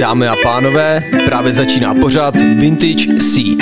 Dámy a pánové, právě začíná pořád Vintage C.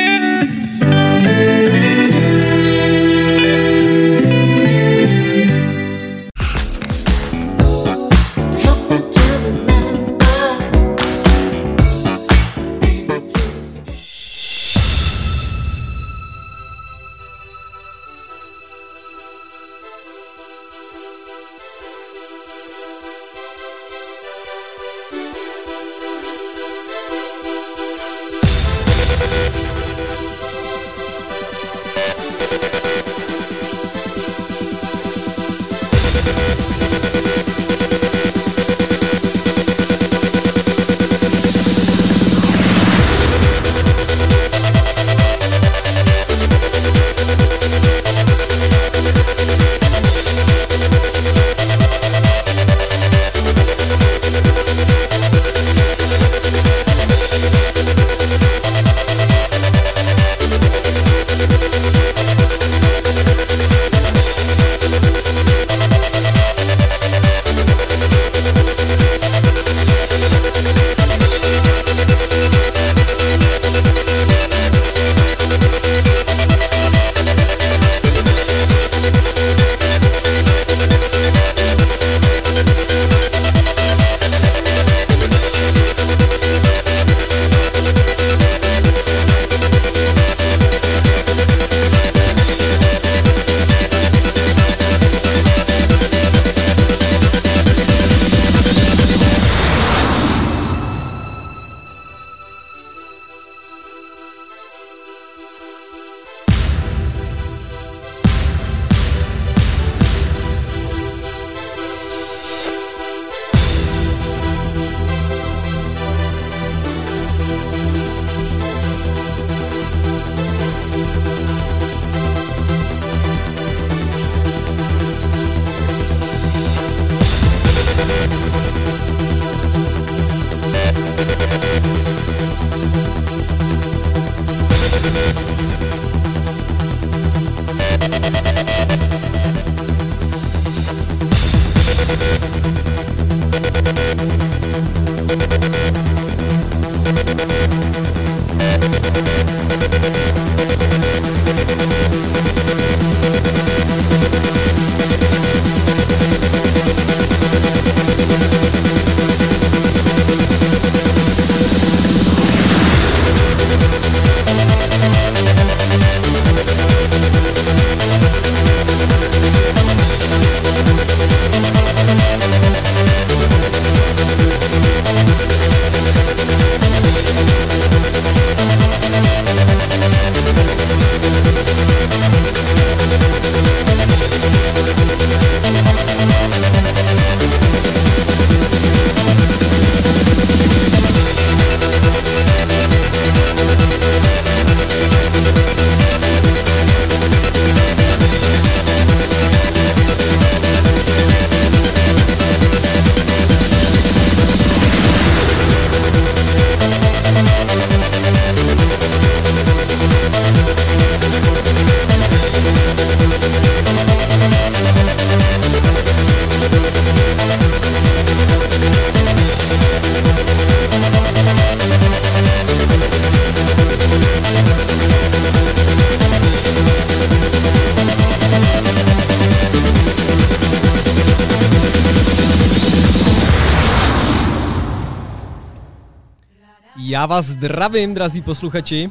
Vás zdravím, drazí posluchači.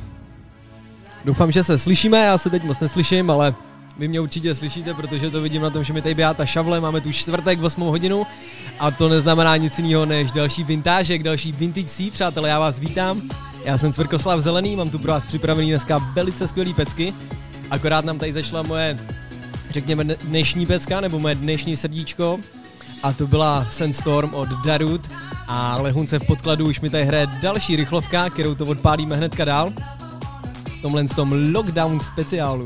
Doufám, že se slyšíme, já se teď moc neslyším, ale vy mě určitě slyšíte, protože to vidím na tom, že mi tady běhá ta šavle, máme tu čtvrtek v 8 hodinu a to neznamená nic jiného než další vintážek, další vintage C, přátelé, já vás vítám. Já jsem Cvrkoslav Zelený, mám tu pro vás připravený dneska velice skvělý pecky, akorát nám tady zašla moje, řekněme, dnešní pecka, nebo moje dnešní srdíčko, a to byla Sandstorm od Darut a lehunce v podkladu už mi tady hraje další rychlovka, kterou to odpálíme hnedka dál. V tomhle tom lockdown speciálu.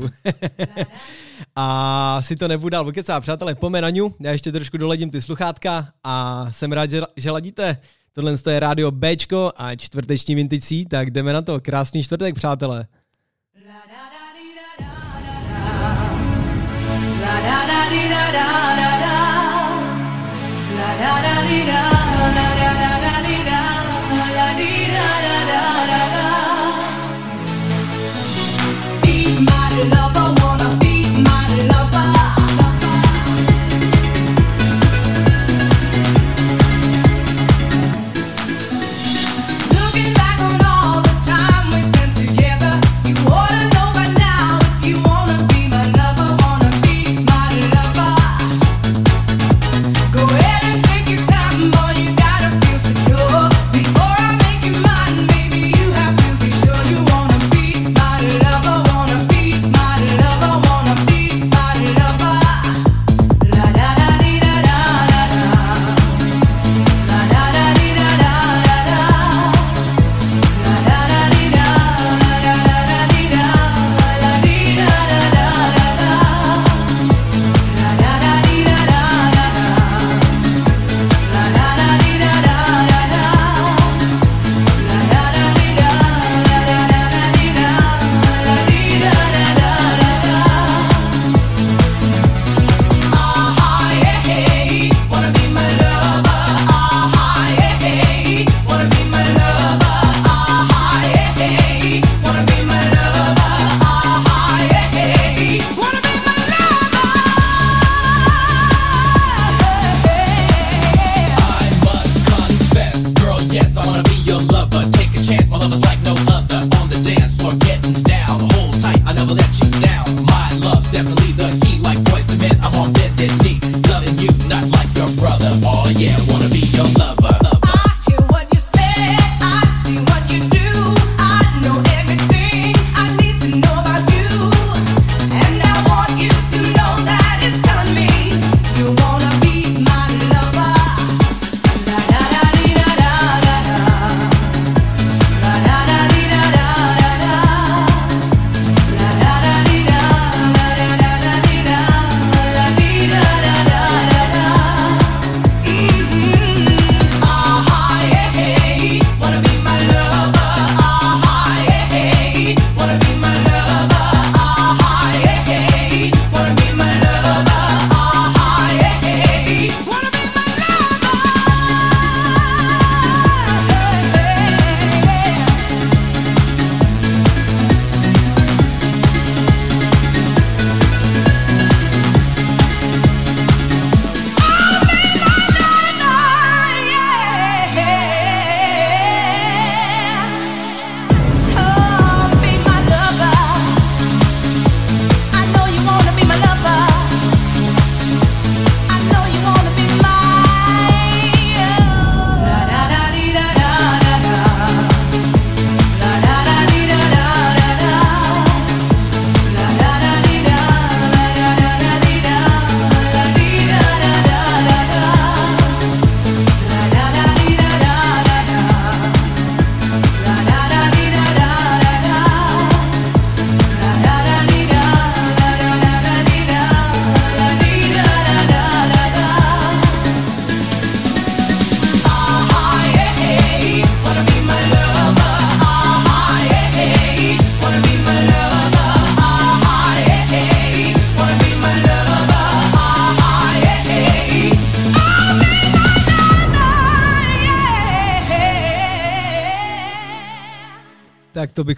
a si to nebudu dál vokecá, přátelé, pomenaňu, já ještě trošku doledím ty sluchátka a jsem rád, že, že ladíte. Tohle je rádio Bčko a čtvrteční vinticí, tak jdeme na to. Krásný čtvrtek, přátelé. La da da da da da da da da da da da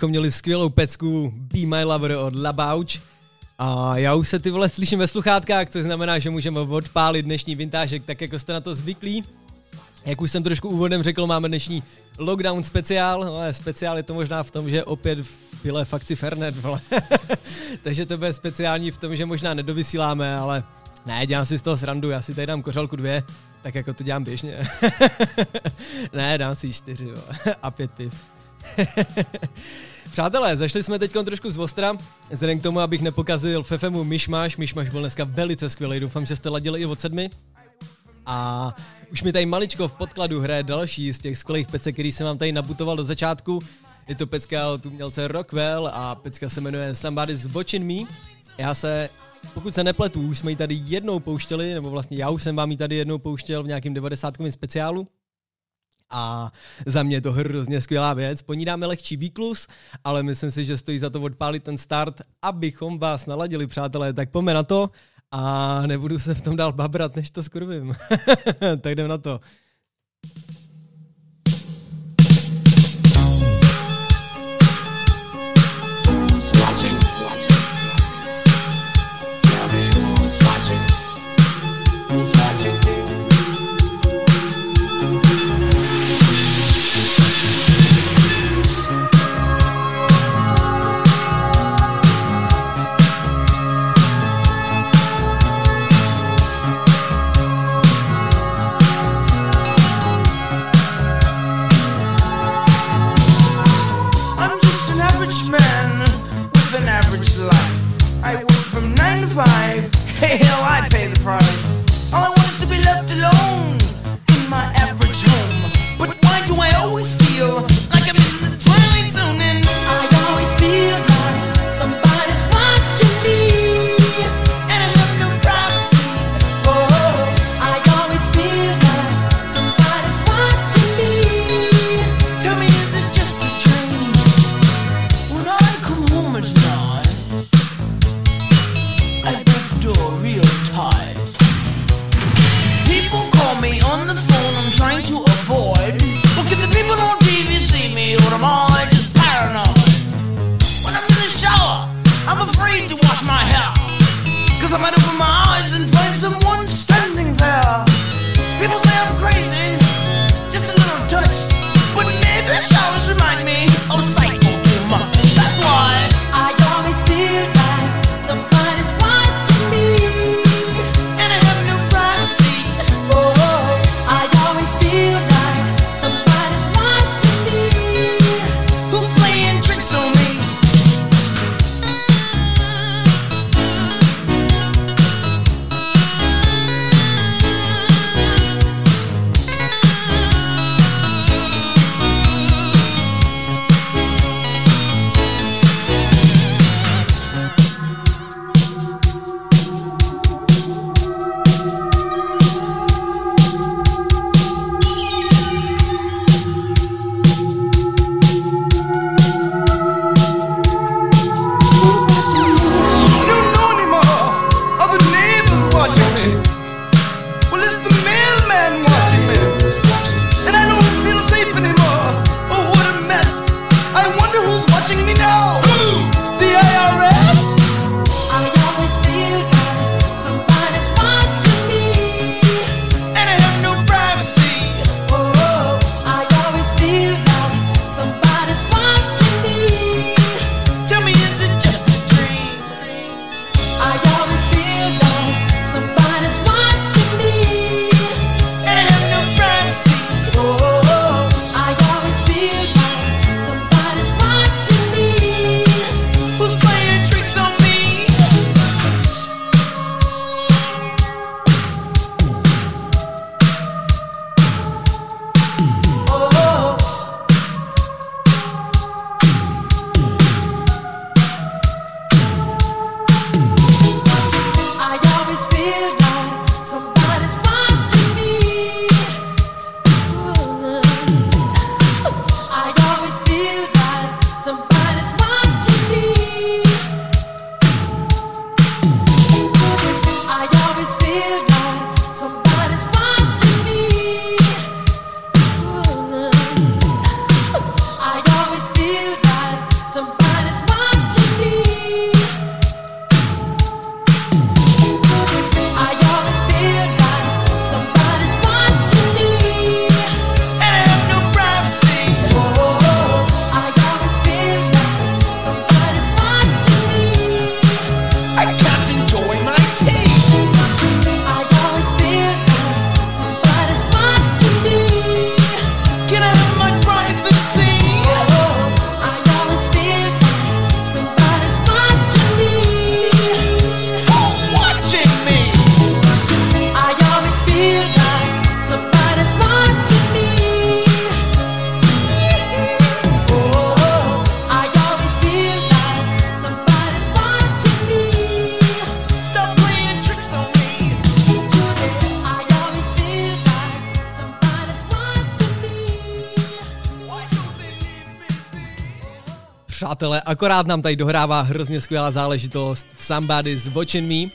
bychom měli skvělou pecku Be My Lover od Labouch. A já už se ty vole slyším ve sluchátkách, což znamená, že můžeme odpálit dnešní vintážek tak, jako jste na to zvyklí. Jak už jsem trošku úvodem řekl, máme dnešní lockdown speciál, no, ale speciál je to možná v tom, že opět v pile fakci Fernet, vole. Takže to bude speciální v tom, že možná nedovysíláme, ale ne, dělám si z toho srandu, já si tady dám kořalku dvě, tak jako to dělám běžně. ne, dám si čtyři a pět piv. Přátelé, zašli jsme teď trošku z Ostra, vzhledem k tomu, abych nepokazil Fefemu Myšmaš. Myšmaš byl dneska velice skvělý, doufám, že jste ladili i od sedmi. A už mi tady maličko v podkladu hraje další z těch skvělých pecek, který jsem vám tady nabutoval do začátku. Je to pecka od umělce Rockwell a pecka se jmenuje Somebody's Watching Me. Já se, pokud se nepletu, už jsme ji tady jednou pouštěli, nebo vlastně já už jsem vám ji tady jednou pouštěl v nějakém 90 speciálu a za mě je to hrozně skvělá věc. Po ní dáme lehčí výklus, ale myslím si, že stojí za to odpálit ten start, abychom vás naladili, přátelé. Tak pojďme na to a nebudu se v tom dál babrat, než to skurvím. tak jdem na to. on the akorát nám tady dohrává hrozně skvělá záležitost Somebody's Watching Me.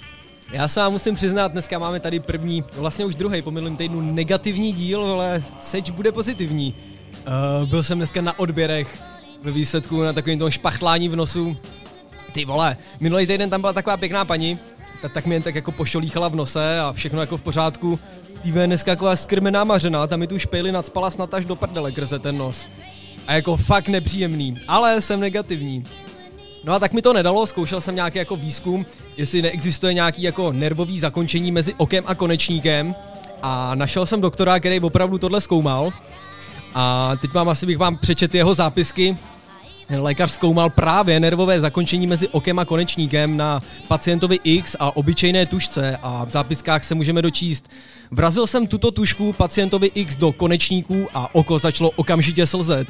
Já se vám musím přiznat, dneska máme tady první, vlastně už druhý po minulém týdnu negativní díl, ale seč bude pozitivní. Uh, byl jsem dneska na odběrech ve výsledku na takovým tom špachtlání v nosu. Ty vole, minulý týden tam byla taková pěkná paní, tak, tak mi jen tak jako pošolíchala v nose a všechno jako v pořádku. Týve dneska taková skrmená mařená, tam mi tu špejli nadspala snad až do prdele krze ten nos. A jako fakt nepříjemný, ale jsem negativní. No a tak mi to nedalo, zkoušel jsem nějaký jako výzkum, jestli neexistuje nějaký jako nervový zakončení mezi okem a konečníkem a našel jsem doktora, který opravdu tohle zkoumal a teď mám asi bych vám přečet jeho zápisky, Lékař zkoumal právě nervové zakončení mezi okem a konečníkem na pacientovi X a obyčejné tušce a v zápiskách se můžeme dočíst. Vrazil jsem tuto tušku pacientovi X do konečníků a oko začalo okamžitě slzet.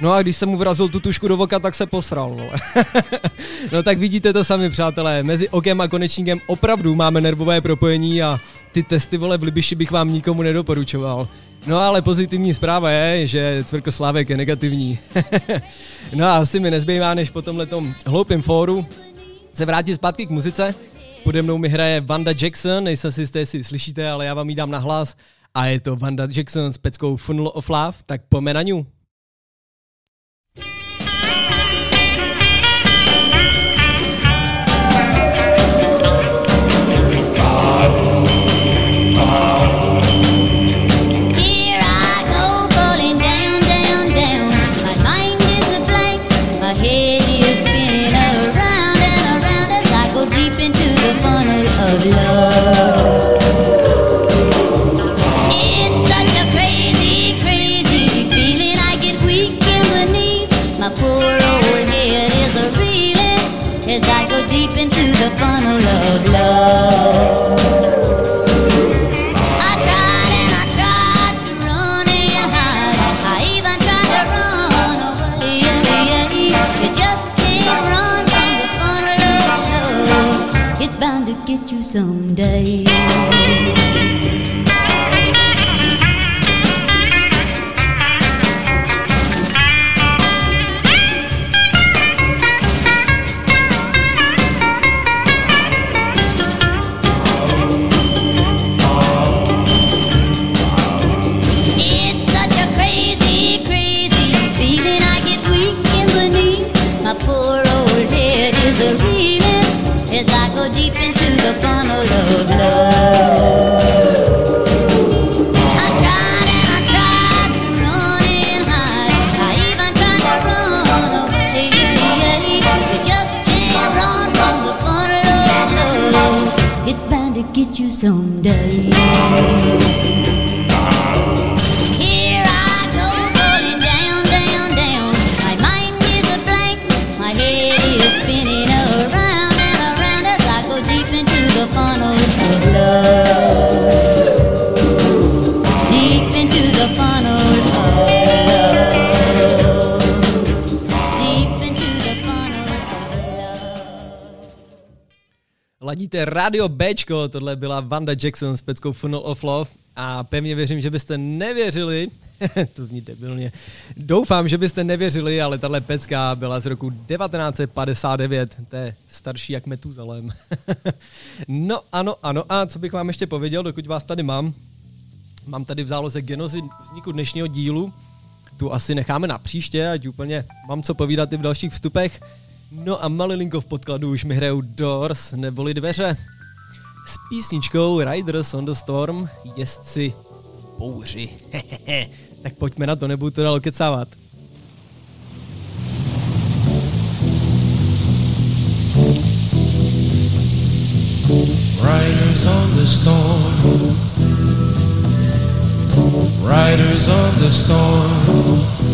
No a když jsem mu vrazil tu tušku do voka, tak se posral, vole. no tak vidíte to sami, přátelé. Mezi okem a konečníkem opravdu máme nervové propojení a ty testy, vole, v Libiši bych vám nikomu nedoporučoval. No ale pozitivní zpráva je, že Cvrkoslávek je negativní. no a asi mi nezbývá, než po tomhletom hloupém fóru se vrátit zpátky k muzice. Pode mnou mi hraje Vanda Jackson, nejsem si jistý, jestli slyšíte, ale já vám ji dám na hlas. A je to Vanda Jackson s peckou Funnel of Love, tak pojďme na ňu. Radio Bčko, tohle byla Vanda Jackson s peckou Funnel of Love. A pevně věřím, že byste nevěřili, to zní debilně, doufám, že byste nevěřili, ale tahle pecka byla z roku 1959, to je starší jak Metuzalem. no ano, ano, a co bych vám ještě pověděl, dokud vás tady mám, mám tady v záloze genozy vzniku dnešního dílu, tu asi necháme na příště, ať úplně mám co povídat i v dalších vstupech. No a malilinko v podkladu už mi hrajou Doors neboli dveře s písničkou Riders on the Storm, jezdci bouři. tak pojďme na to, nebudu to dalo kecávat. Riders on the storm Riders on the storm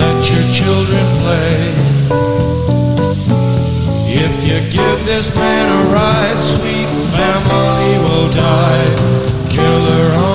Let your children play. If you give this man a ride, sweet family will die. Killer.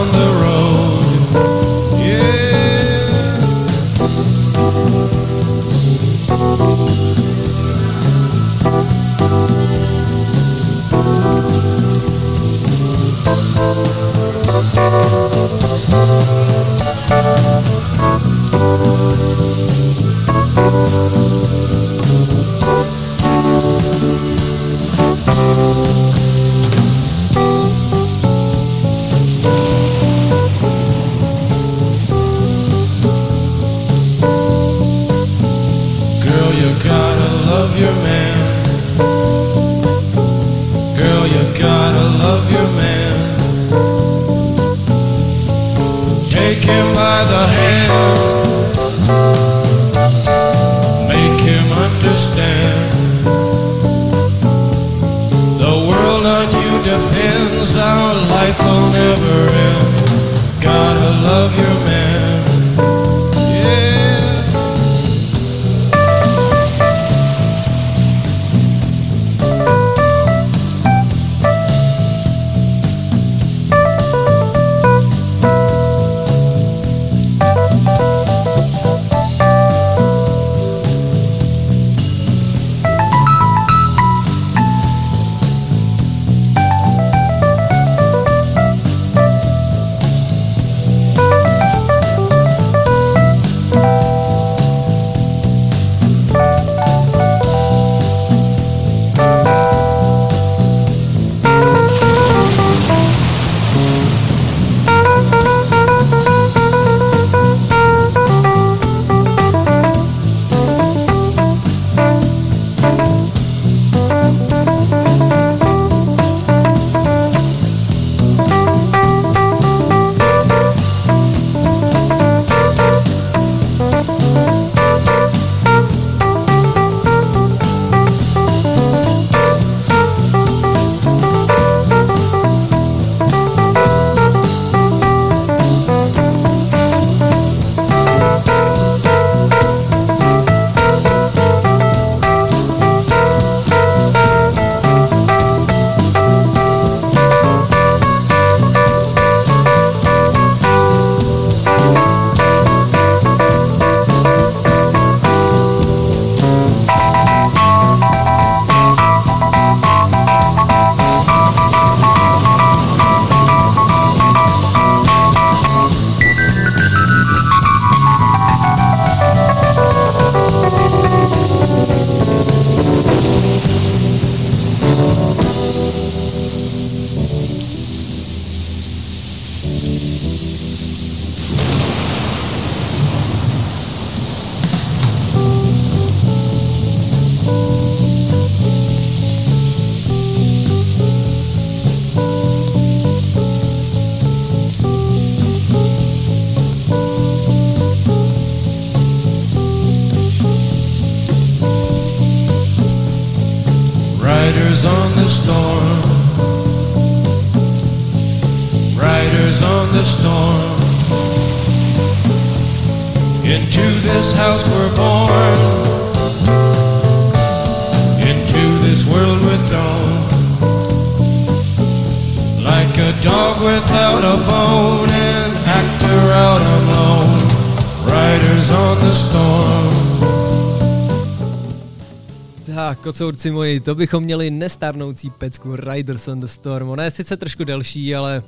Kocourci moji, to bychom měli nestarnoucí pecku Riders on the Storm. Ona je sice trošku delší, ale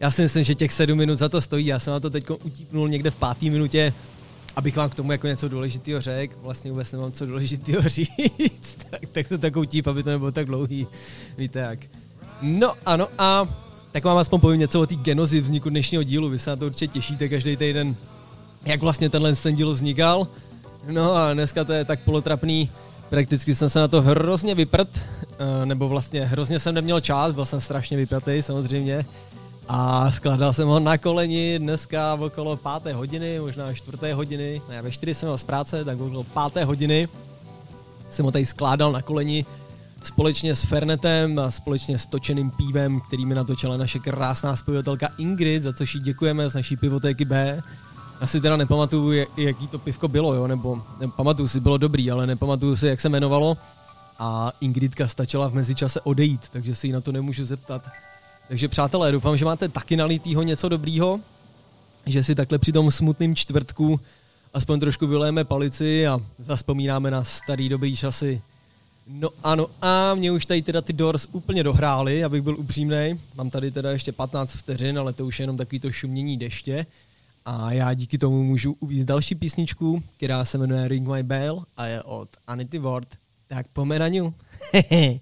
já si myslím, že těch sedm minut za to stojí. Já jsem na to teď utípnul někde v páté minutě, abych vám k tomu jako něco důležitého řekl. Vlastně vůbec nemám co důležitého říct, tak, tak to takovou típ, aby to nebylo tak dlouhý. Víte jak. No ano a tak vám aspoň povím něco o té genozi vzniku dnešního dílu. Vy se na to určitě těšíte každý týden, jak vlastně tenhle ten díl vznikal. No a dneska to je tak polotrapný, Prakticky jsem se na to hrozně vyprt, eh, nebo vlastně hrozně jsem neměl čas, byl jsem strašně vypjatý samozřejmě. A skládal jsem ho na koleni dneska v okolo páté hodiny, možná čtvrté hodiny, ne, ve čtyři jsem byl z práce, tak okolo páté hodiny jsem ho tady skládal na koleni společně s Fernetem a společně s točeným pívem, který mi natočila naše krásná zpěvatelka Ingrid, za což jí děkujeme z naší pivotéky B. Já si teda nepamatuju, jaký to pivko bylo, jo, nebo ne, pamatuju si, bylo dobrý, ale nepamatuju si, jak se jmenovalo. A Ingridka stačila v mezičase odejít, takže si ji na to nemůžu zeptat. Takže přátelé, doufám, že máte taky nalitýho něco dobrýho, že si takhle při tom smutným čtvrtku aspoň trošku vylejeme palici a zaspomínáme na starý dobrý časy. No ano, a mě už tady teda ty Doors úplně dohráli, abych byl upřímný. Mám tady teda ještě 15 vteřin, ale to už je jenom takový to šumění deště. A já díky tomu můžu uvíct další písničku, která se jmenuje Ring My Bell a je od Anity Ward. Tak pomeraňu.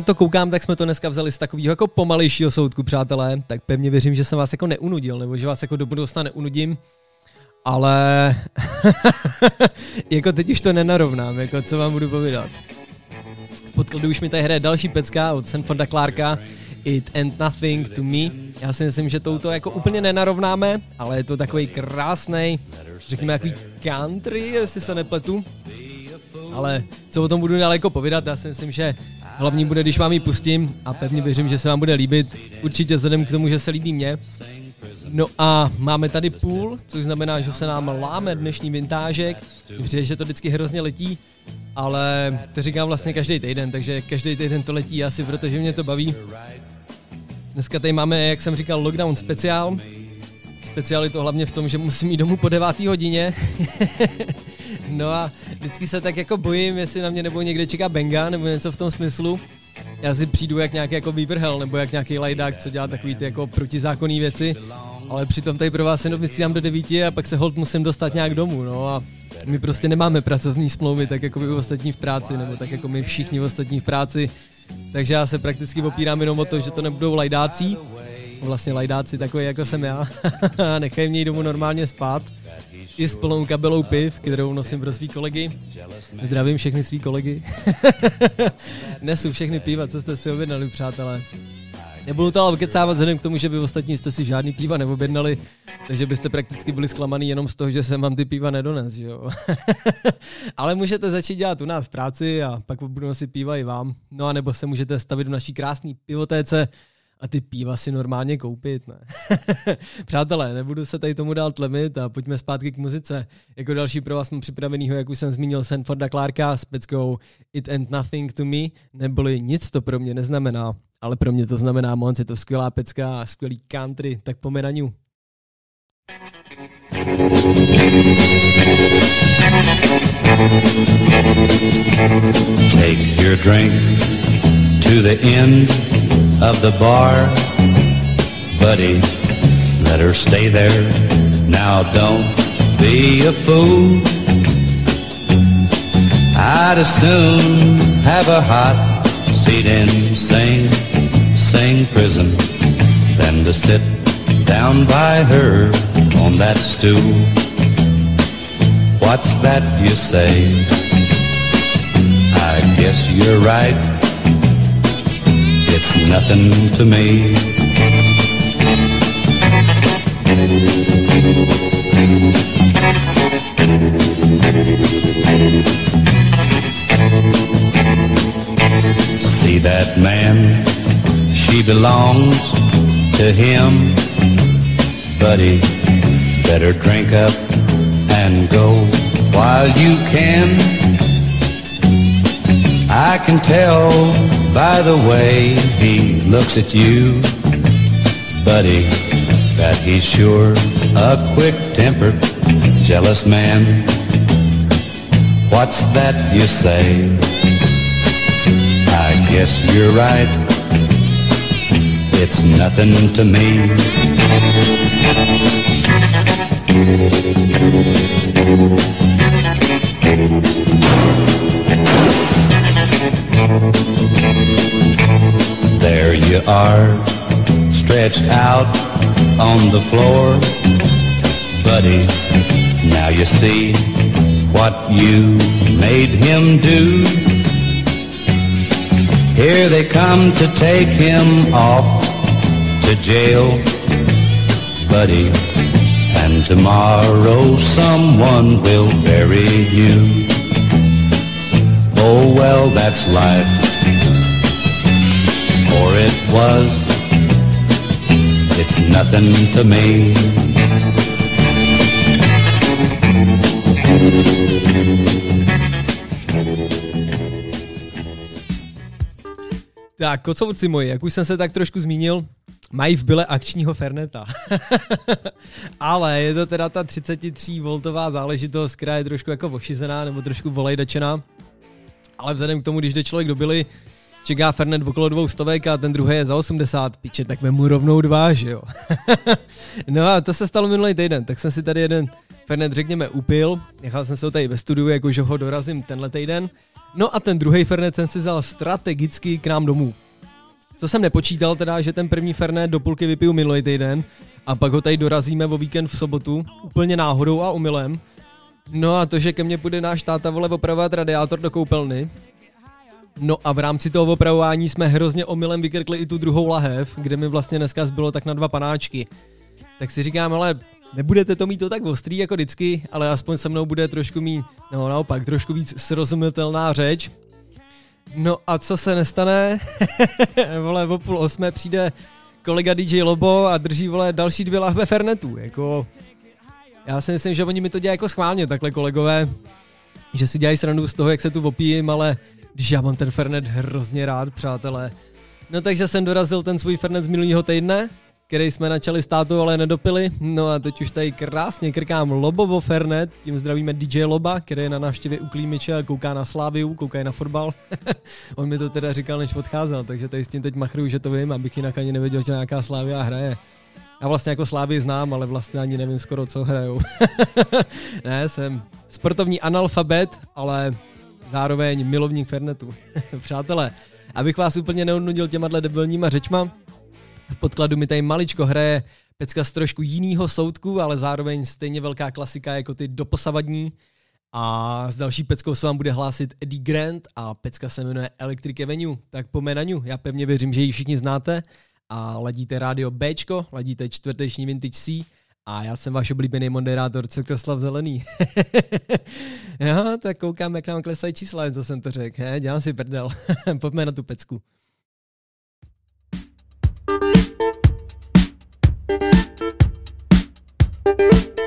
na to koukám, tak jsme to dneska vzali z takového jako pomalejšího soudku, přátelé. Tak pevně věřím, že jsem vás jako neunudil, nebo že vás jako do budoucna neunudím. Ale jako teď už to nenarovnám, jako co vám budu povídat. V podkladu už mi tady hraje další pecka od Sanforda Clarka, It and Nothing to Me. Já si myslím, že touto jako úplně nenarovnáme, ale je to takový krásný, řekněme takový country, jestli se nepletu. Ale co o tom budu daleko povídat, já si myslím, že hlavní bude, když vám ji pustím a pevně věřím, že se vám bude líbit. Určitě vzhledem k tomu, že se líbí mě. No a máme tady půl, což znamená, že se nám láme dnešní vintážek. Přijde, že to vždycky hrozně letí, ale to říkám vlastně každý týden, takže každý týden to letí asi, protože mě to baví. Dneska tady máme, jak jsem říkal, lockdown speciál. Speciál je to hlavně v tom, že musím jít domů po 9. hodině. no a vždycky se tak jako bojím, jestli na mě nebo někde čeká benga, nebo něco v tom smyslu. Já si přijdu jak nějaký jako vývrhel, nebo jak nějaký lajdák, co dělá takový ty jako protizákonný věci. Ale přitom tady pro vás jenom vysílám do 9 a pak se hold musím dostat nějak domů, no a my prostě nemáme pracovní smlouvy, tak jako vy ostatní v práci, nebo tak jako my všichni ostatní v práci. Takže já se prakticky opírám jenom o to, že to nebudou lajdáci, vlastně lajdáci takový jako jsem já, nechají mě domů normálně spát, i s plnou kabelou piv, kterou nosím pro svý kolegy. Zdravím všechny svý kolegy. Nesu všechny piva, co jste si objednali, přátelé. Nebudu to ale kecávat vzhledem k tomu, že vy ostatní jste si žádný piva neobjednali, takže byste prakticky byli zklamaný jenom z toho, že jsem vám ty piva nedones, jo. ale můžete začít dělat u nás práci a pak budu nosit piva i vám. No a nebo se můžete stavit v naší krásné pivotéce, a ty piva si normálně koupit, ne? Přátelé, nebudu se tady tomu dál tlemit a pojďme zpátky k muzice. Jako další pro vás mám připravenýho, jak už jsem zmínil, Sanforda Clarka s peckou It and Nothing to Me, neboli nic to pro mě neznamená, ale pro mě to znamená moc, je to skvělá pecka a skvělý country, tak pomeraniu. Take your drink to the end of the bar. Buddy, let her stay there. Now don't be a fool. I'd as soon have a hot seat in Sing Sing prison than to sit down by her on that stool. What's that you say? I guess you're right. It's nothing to me. See that man? She belongs to him. Buddy, better drink up and go while you can. I can tell by the way he looks at you, buddy, that he's sure a quick-tempered, jealous man. What's that you say? I guess you're right. It's nothing to me. There you are, stretched out on the floor. Buddy, now you see what you made him do. Here they come to take him off to jail, buddy. And tomorrow someone will bury you. Oh well, that's life. Or it was. It's nothing to me. Tak, kocovci moji, jak už jsem se tak trošku zmínil, mají v byle akčního Ferneta. Ale je to teda ta 33V záležitost, která je trošku jako ošizená nebo trošku volejdačená. Ale vzhledem k tomu, když jde člověk do byly, čeká Fernet okolo dvou stovek a ten druhý je za 80, piče, tak vemu rovnou dva, že jo. no a to se stalo minulý týden, tak jsem si tady jeden Fernet, řekněme, upil, nechal jsem se ho tady ve studiu, jakože ho dorazím tenhle týden. No a ten druhý Fernet jsem si vzal strategicky k nám domů. Co jsem nepočítal teda, že ten první Fernet do půlky vypiju minulý týden a pak ho tady dorazíme o víkend v sobotu, úplně náhodou a umylem. No a to, že ke mně půjde náš táta vole opravovat radiátor do koupelny, No a v rámci toho opravování jsme hrozně omylem vykrkli i tu druhou lahev, kde mi vlastně dneska zbylo tak na dva panáčky. Tak si říkám, ale nebudete to mít to tak ostrý jako vždycky, ale aspoň se mnou bude trošku mít, no naopak, trošku víc srozumitelná řeč. No a co se nestane? vole, o půl osmé přijde kolega DJ Lobo a drží, vole, další dvě lahve Fernetu, jako... Já si myslím, že oni mi to dělají jako schválně, takhle kolegové, že si dělají srandu z toho, jak se tu opijím, ale když já mám ten Fernet hrozně rád, přátelé. No takže jsem dorazil ten svůj Fernet z minulého týdne, který jsme načali s tátou, ale nedopili. No a teď už tady krásně krkám Lobovo Fernet, tím zdravíme DJ Loba, který je na návštěvě u Klímiče a kouká na Sláviu, kouká na fotbal. On mi to teda říkal, než odcházel, takže tady s tím teď machruju, že to vím, abych jinak ani nevěděl, že nějaká Slávia hraje. Já vlastně jako Slávy znám, ale vlastně ani nevím skoro, co hrajou. ne, jsem sportovní analfabet, ale zároveň milovník Fernetu. Přátelé, abych vás úplně neodnudil těma debilníma řečma, v podkladu mi tady maličko hraje pecka z trošku jinýho soudku, ale zároveň stejně velká klasika jako ty doposavadní. A s další peckou se vám bude hlásit Eddie Grant a pecka se jmenuje Electric Avenue. Tak po Ňu, já pevně věřím, že ji všichni znáte a ladíte rádio Bčko, ladíte čtvrteční Vintage C a já jsem váš oblíbený moderátor Cukroslav Zelený. jo, tak koukám, jak nám klesají čísla, co jsem to řekl. Dělám si prdel. Pojďme na tu pecku. I,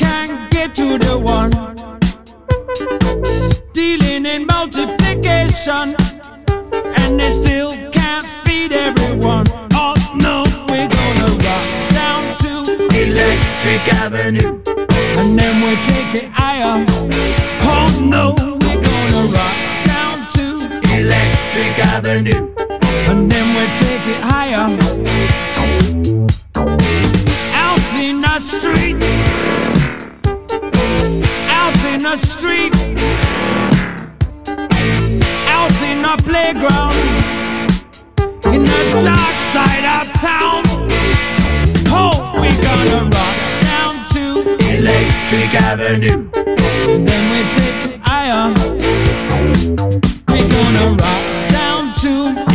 Never can get to the one. Dealing in multiplication, and they still can't feed everyone. Oh no, we're gonna rock down to Electric Avenue, and then we'll take it higher. Oh no, we're gonna rock down to Electric Avenue, and then we take it higher. Out in the street, in the street, out in the playground, in the dark side of town. Oh, we gonna rock down to Electric Avenue, and then we take it higher. We gonna rock down to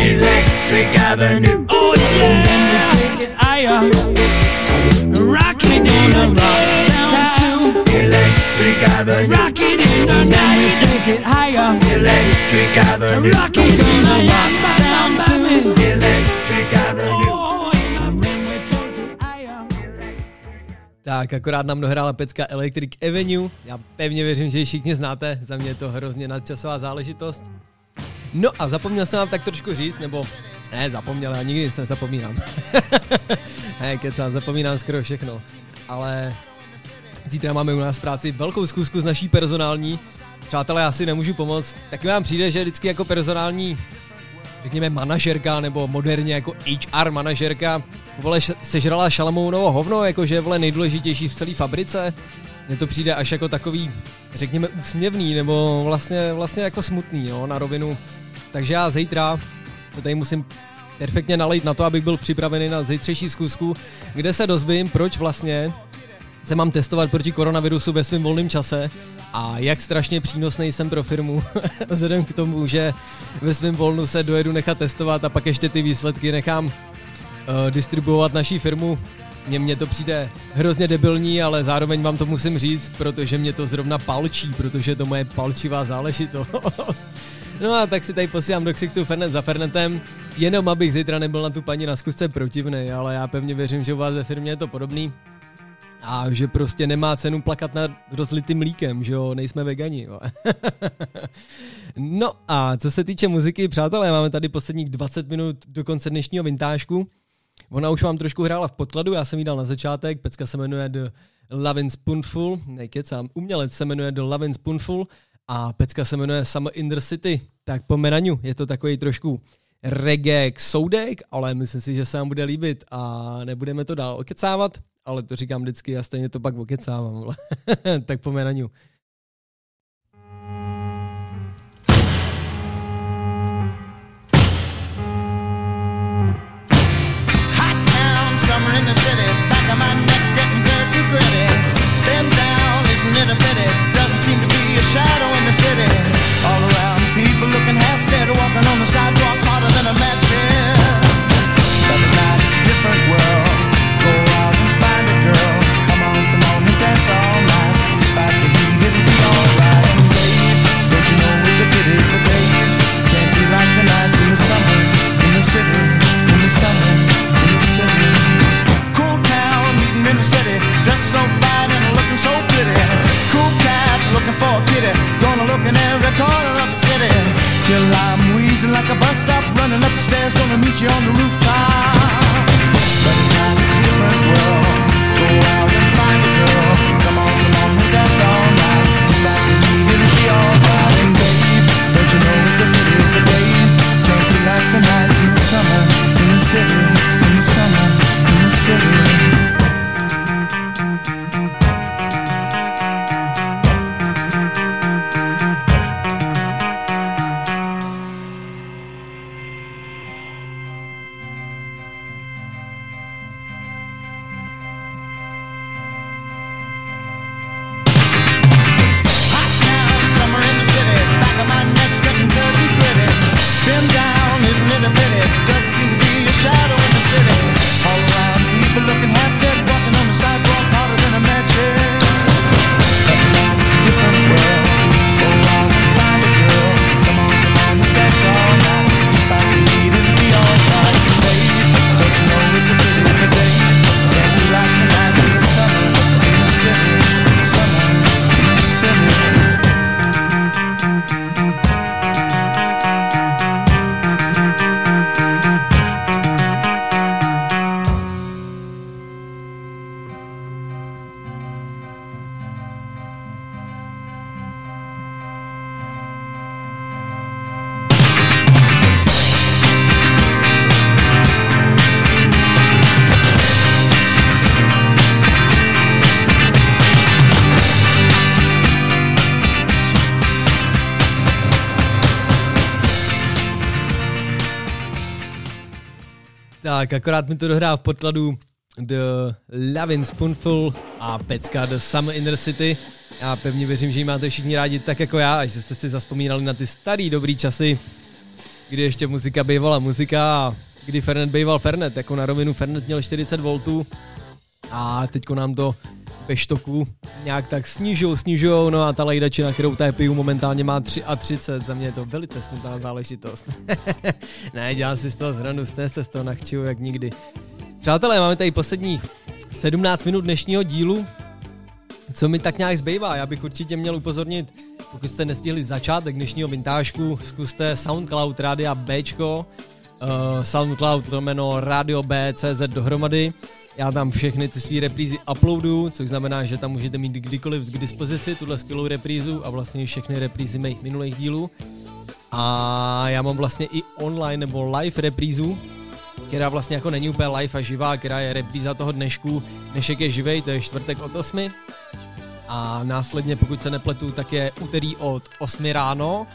Electric Avenue. Oh yeah, and then we take it higher. Rock it gonna rock Avenue. Rock it in the night. we take it higher. Electric Avenue. Rock it gonna rock down to Electric Avenue. Oh, and then we take it higher. Tak, akorát nám dohrála pecka Electric Avenue. Já pevně věřím, že ji všichni znáte. Za mě je to hrozně nadčasová záležitost. No a zapomněl jsem vám tak trošku říct, nebo ne, zapomněl, já nikdy nic nezapomínám. ne, kecám, zapomínám skoro všechno. Ale zítra máme u nás práci velkou zkusku z naší personální. Přátelé, já si nemůžu pomoct. Taky vám přijde, že vždycky jako personální řekněme manažerka nebo moderně jako HR manažerka vole sežrala šalamounovo hovno, jakože je vole nejdůležitější v celé fabrice. Mně to přijde až jako takový, řekněme, úsměvný nebo vlastně, vlastně jako smutný, no, na rovinu. Takže já zítra to tady musím perfektně nalejt na to, abych byl připravený na zítřejší zkusku, kde se dozvím, proč vlastně se mám testovat proti koronavirusu ve svém volném čase a jak strašně přínosný jsem pro firmu, vzhledem k tomu, že ve svém volnu se dojedu nechat testovat a pak ještě ty výsledky nechám uh, distribuovat naší firmu. Mně, mně to přijde hrozně debilní, ale zároveň vám to musím říct, protože mě to zrovna palčí, protože to moje palčivá záležitost. No a tak si tady posílám do ksichtu Fernet za Fernetem, jenom abych zítra nebyl na tu paní na zkusce protivný, ale já pevně věřím, že u vás ve firmě je to podobný. A že prostě nemá cenu plakat nad rozlitým mlíkem, že jo, nejsme vegani. Jo. no a co se týče muziky, přátelé, máme tady posledních 20 minut do konce dnešního vintážku. Ona už vám trošku hrála v podkladu, já jsem jí dal na začátek, pecka se jmenuje The Love and Spoonful, nekecám, umělec se jmenuje The Love and Spoonful a pecka se jmenuje Summer in the City, tak po Menaniu je to takový trošku reggae soudek, ale myslím si, že se vám bude líbit a nebudeme to dál okecávat, ale to říkám vždycky a stejně to pak okecávám. tak po Menaniu. Hot town, summer in the city. Back of my neck getting dirt and gritty. Been down, isn't it a pity? Doesn't seem to be a shadow in the city. All around, people looking half dead, walking on the sidewalk harder than a match. City, in the in the city. Cool town, meeting in the city, dressed so fine and looking so pretty. Cool cat, looking for a kitty, gonna look in every corner of the city. Till I'm wheezing like a bus stop, running up the stairs, gonna meet you on the rooftop. Tak, akorát mi to dohrá v podkladu The Lavin Spoonful a pecka The Summer Inner City. Já pevně věřím, že ji máte všichni rádi tak jako já a že jste si zaspomínali na ty starý dobrý časy, kdy ještě muzika bývala muzika a kdy Fernet býval Fernet. Jako na rovinu Fernet měl 40 V a teďko nám to ve štoku nějak tak snižujou, snižujou, no a ta lejdačina, kterou tady piju, momentálně má 33, za mě je to velice smutná záležitost. ne, dělám si z toho zranu, jste se z toho nachčuju jak nikdy. Přátelé, máme tady posledních 17 minut dnešního dílu, co mi tak nějak zbývá, já bych určitě měl upozornit, pokud jste nestihli začátek dnešního vintážku, zkuste SoundCloud Rádia Bčko, uh, SoundCloud to jméno Radio B.cz dohromady, já tam všechny ty své reprízy uploadu, což znamená, že tam můžete mít kdykoliv k dispozici tuhle skvělou reprízu a vlastně všechny reprízy mých minulých dílů. A já mám vlastně i online nebo live reprízu, která vlastně jako není úplně live a živá, která je repríza toho dnešku. Dnešek je živej, to je čtvrtek od 8. A následně, pokud se nepletu, tak je úterý od 8 ráno.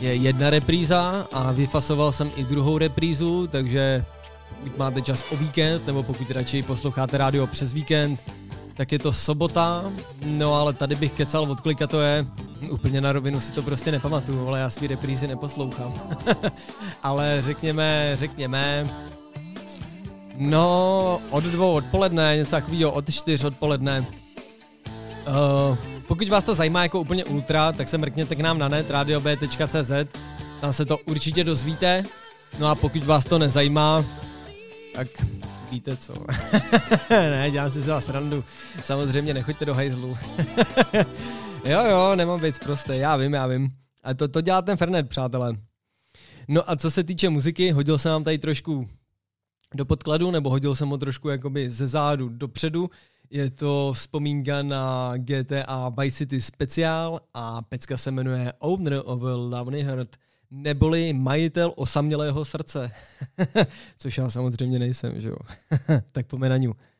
Je jedna repríza a vyfasoval jsem i druhou reprízu, takže pokud máte čas o víkend, nebo pokud radši posloucháte rádio přes víkend, tak je to sobota, no ale tady bych kecal, od kolika to je, úplně na rovinu si to prostě nepamatuju, ale já svý reprízy neposlouchám. ale řekněme, řekněme, no od dvou odpoledne, něco takového, od čtyř odpoledne. Uh, pokud vás to zajímá jako úplně ultra, tak se mrkněte k nám na net, radiob.cz, tam se to určitě dozvíte. No a pokud vás to nezajímá, tak víte co. ne, dělám si z vás randu. Samozřejmě nechoďte do hajzlu. jo, jo, nemám být prostě, já vím, já vím. A to, to dělá ten Fernet, přátelé. No a co se týče muziky, hodil jsem vám tady trošku do podkladu, nebo hodil jsem ho trošku jakoby ze zádu dopředu. Je to vzpomínka na GTA Vice City speciál a pecka se jmenuje Owner of a Lovely Heart neboli majitel osamělého srdce. Což já samozřejmě nejsem, že jo. tak pomenaňu. Move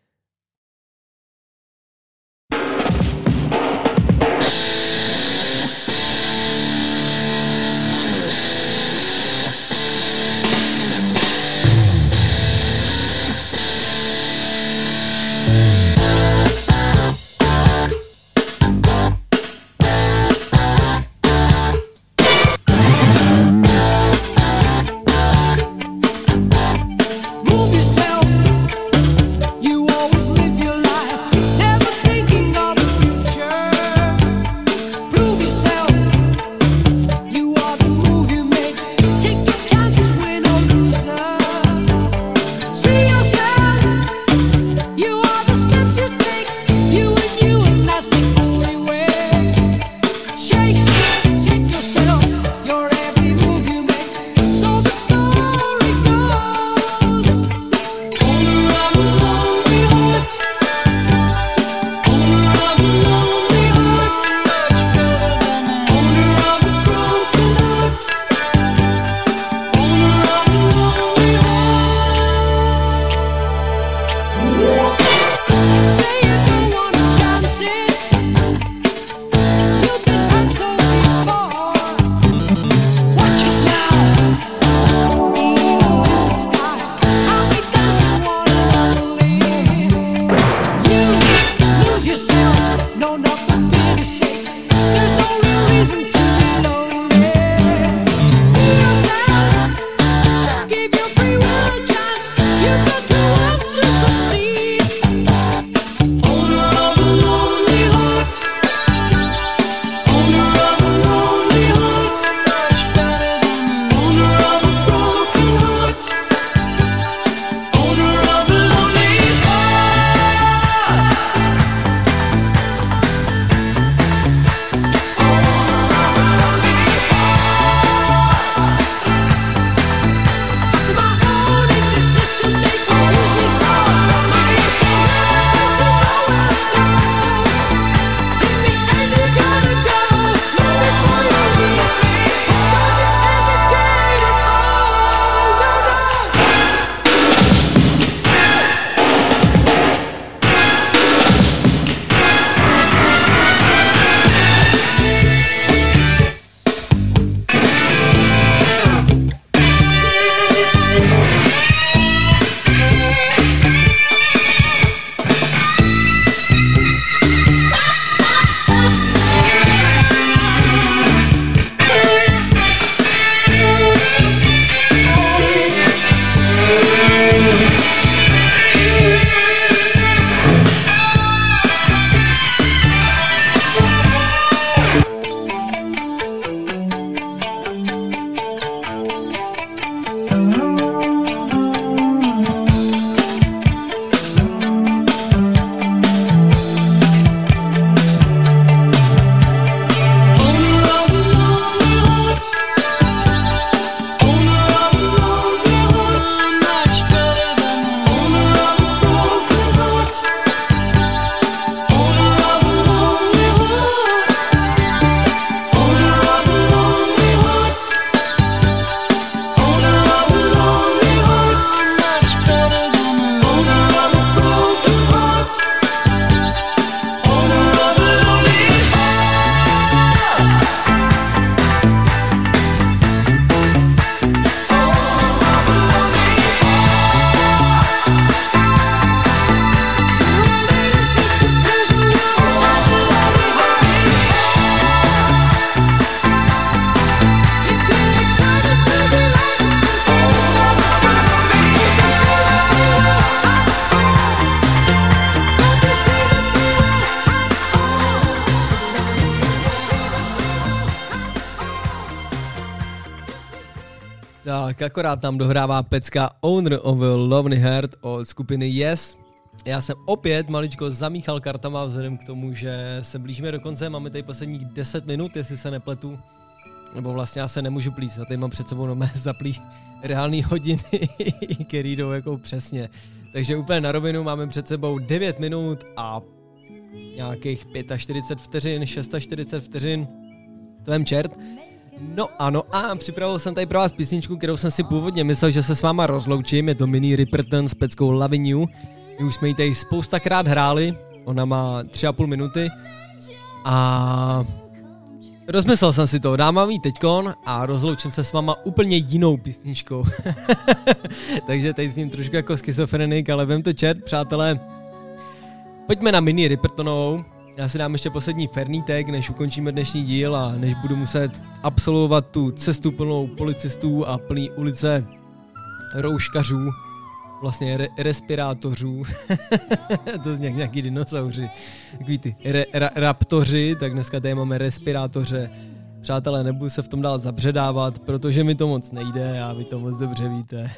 akorát tam dohrává pecka Owner of a Lovely Heart od skupiny Yes. Já jsem opět maličko zamíchal kartama vzhledem k tomu, že se blížíme do konce, máme tady posledních 10 minut, jestli se nepletu. Nebo vlastně já se nemůžu plít, já tady mám před sebou nové zaplý reální hodiny, který jdou jako přesně. Takže úplně na rovinu máme před sebou 9 minut a nějakých 45 vteřin, 640 vteřin. To je čert. No ano, a připravil jsem tady pro vás písničku, kterou jsem si původně myslel, že se s váma rozloučím. Je to mini Ripperton s peckou Loving You. My už jsme ji tady spoustakrát hráli, ona má 3,5 minuty. A rozmyslel jsem si to, dám vám ji teďkon a rozloučím se s váma úplně jinou písničkou. Takže tady s ním trošku jako schizofrenik, ale vem to čert, přátelé. Pojďme na mini Rippertonovou. Já si dám ještě poslední fernítek, než ukončíme dnešní díl a než budu muset absolvovat tu cestu plnou policistů a plný ulice rouškařů, vlastně re- respirátořů, to jak nějaký dinosauři, takový ty re- ra- raptoři, tak dneska tady máme respirátoře. Přátelé, nebudu se v tom dál zabředávat, protože mi to moc nejde a vy to moc dobře víte.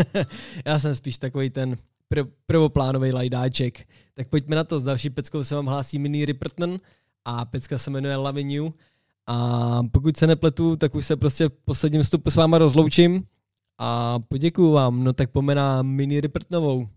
Já jsem spíš takový ten pr- prvoplánový lajdáček. Tak pojďme na to, s další peckou se vám hlásí Mini Ripperton a pecka se jmenuje Loving You. A pokud se nepletu, tak už se prostě v posledním vstupu s váma rozloučím a poděkuju vám. No tak pomená Mini Rippertonovou.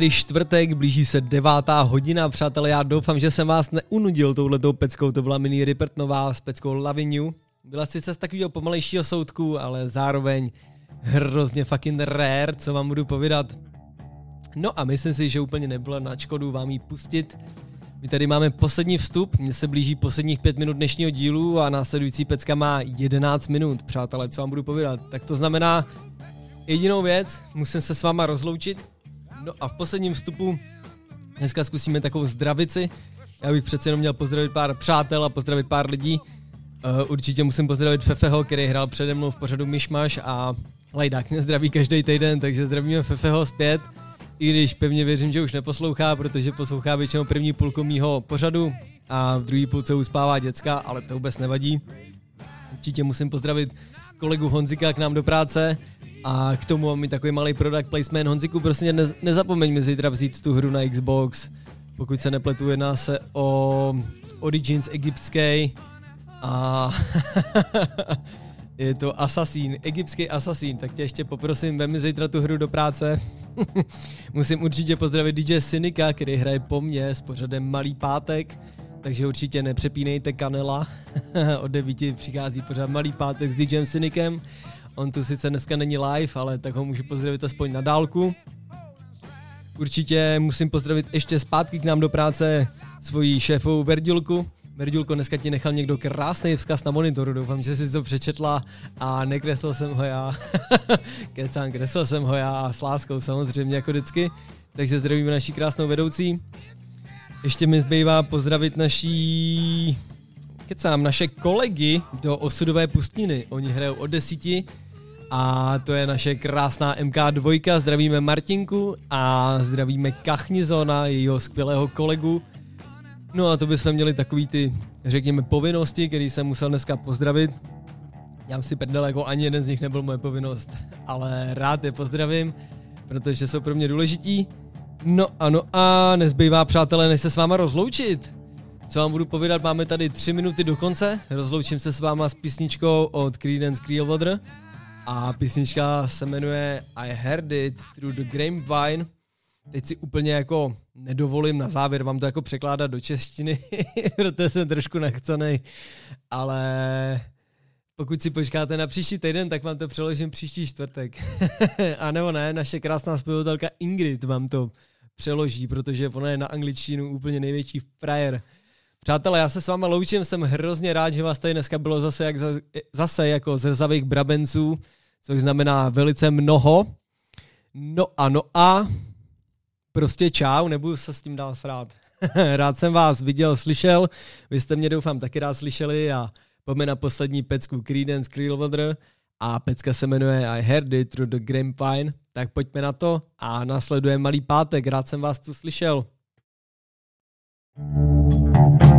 Tady čtvrtek, blíží se devátá hodina, přátelé, já doufám, že jsem vás neunudil touhletou peckou, to byla mini Ripert nová s peckou Loving You. Byla sice z takového pomalejšího soudku, ale zároveň hrozně fucking rare, co vám budu povídat. No a myslím si, že úplně nebylo na škodu vám ji pustit. My tady máme poslední vstup, mně se blíží posledních pět minut dnešního dílu a následující pecka má 11 minut, přátelé, co vám budu povídat. Tak to znamená jedinou věc, musím se s váma rozloučit. No a v posledním vstupu dneska zkusíme takovou zdravici. Já bych přece jenom měl pozdravit pár přátel a pozdravit pár lidí. Uh, určitě musím pozdravit Fefeho, který hrál přede mnou v pořadu Myšmaš a Lajdák mě zdraví každý týden, takže zdravíme Fefeho zpět. I když pevně věřím, že už neposlouchá, protože poslouchá většinou první půlku mýho pořadu a v druhé půlce uspává děcka, ale to vůbec nevadí. Určitě musím pozdravit kolegu Honzika k nám do práce a k tomu mám i takový malý product placement. Honziku, prostě ne, nezapomeň mi zítra vzít tu hru na Xbox. Pokud se nepletu, jedná se o Origins egyptský a je to Assassin, egyptský Assassin, tak tě ještě poprosím, vem mi zítra tu hru do práce. Musím určitě pozdravit DJ Synika, který hraje po mně s pořadem Malý pátek, takže určitě nepřepínejte kanela. Od 9 přichází pořád Malý pátek s DJem Synikem. On tu sice dneska není live, ale tak ho můžu pozdravit aspoň na dálku. Určitě musím pozdravit ještě zpátky k nám do práce svoji šéfovou Verdilku, Merdulko, dneska ti nechal někdo krásný vzkaz na monitoru, doufám, že jsi to přečetla a nekreslil jsem ho já. Kecán, kreslil jsem ho já a s láskou samozřejmě jako vždycky. Takže zdravíme naší krásnou vedoucí. Ještě mi zbývá pozdravit naší kecám, naše kolegy do Osudové pustiny. Oni hrajou od desíti a to je naše krásná MK2. Zdravíme Martinku a zdravíme Kachnizona, jejího skvělého kolegu, No a to bychom měli takový ty, řekněme, povinnosti, který jsem musel dneska pozdravit. Já si prdel, jako ani jeden z nich nebyl moje povinnost, ale rád je pozdravím, protože jsou pro mě důležití. No ano a nezbývá, přátelé, než se s váma rozloučit. Co vám budu povídat, máme tady tři minuty do konce. Rozloučím se s váma s písničkou od Creedence Clearwater. A písnička se jmenuje I Heard It Through the Grapevine. Teď si úplně jako nedovolím na závěr vám to jako překládat do češtiny, protože jsem trošku nechcený, ale pokud si počkáte na příští týden, tak vám to přeložím příští čtvrtek. a nebo ne, naše krásná zpěvatelka Ingrid vám to přeloží, protože ona je na angličtinu úplně největší frajer. Přátelé, já se s váma loučím, jsem hrozně rád, že vás tady dneska bylo zase, jak zase jako zrzavých brabenců, což znamená velice mnoho. No ano a prostě čau, nebudu se s tím dál srát. rád jsem vás viděl, slyšel, vy jste mě doufám taky rád slyšeli a pojďme na poslední pecku Creedence Clearwater a pecka se jmenuje I Heard It Through the Grapevine, tak pojďme na to a následuje Malý pátek, rád jsem vás tu slyšel. thank you